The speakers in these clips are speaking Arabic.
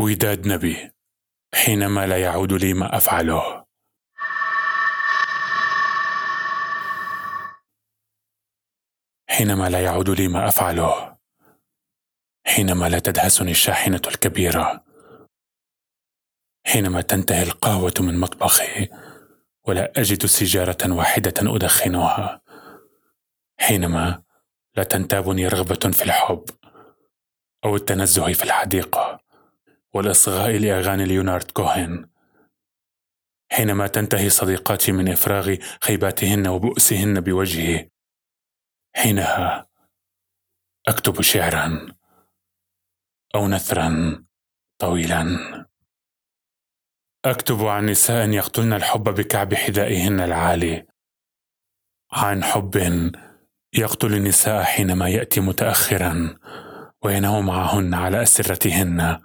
وداد نبي حينما لا يعود لي ما أفعله. حينما لا يعود لي ما أفعله. حينما لا تدهسني الشاحنة الكبيرة. حينما تنتهي القهوة من مطبخي ولا أجد سيجارة واحدة أدخنها. حينما لا تنتابني رغبة في الحب أو التنزه في الحديقة. والإصغاء لأغاني ليونارد كوهن حينما تنتهي صديقاتي من إفراغ خيباتهن وبؤسهن بوجهي حينها أكتب شعرا أو نثرا طويلا. أكتب عن نساء يقتلن الحب بكعب حذائهن العالي. عن حب يقتل النساء حينما يأتي متاخرا وينام معهن على أسرتهن.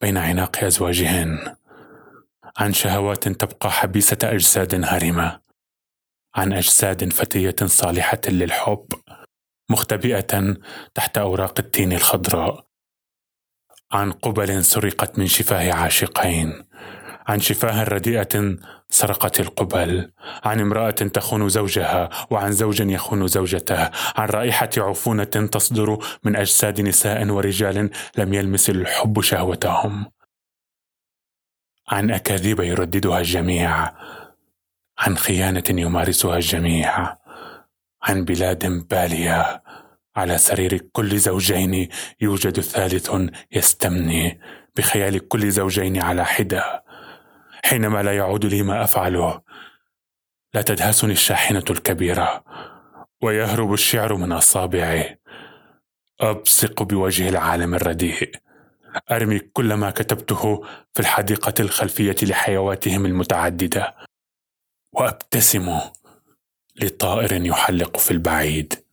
بين عناق أزواجهن. عن شهوات تبقى حبيسة أجساد هرمه عن أجساد فتية صالحة للحب. مختبئة تحت أوراق التين الخضراء. عن قبل سرقت من شفاه عاشقين. عن شفاه رديئة سرقت القبل عن امرأة تخون زوجها وعن زوج يخون زوجته عن رائحة عفونة تصدر من أجساد نساء ورجال لم يلمس الحب شهوتهم. عن أكاذيب يرددها الجميع عن خيانة يمارسها الجميع عن بلاد بالية على سرير كل زوجين يوجد ثالث يستمني بخيال كل زوجين على حدة. حينما لا يعود لي ما أفعله. لا تدهسني الشاحنة الكبيرة ويهرب الشعر من أصابعي. أبصق بوجه العالم الرديء. أرمي كل ما كتبته في الحديقة الخلفية لحيواتهم المتعددة. وأبتسم لطائر يحلق في البعيد.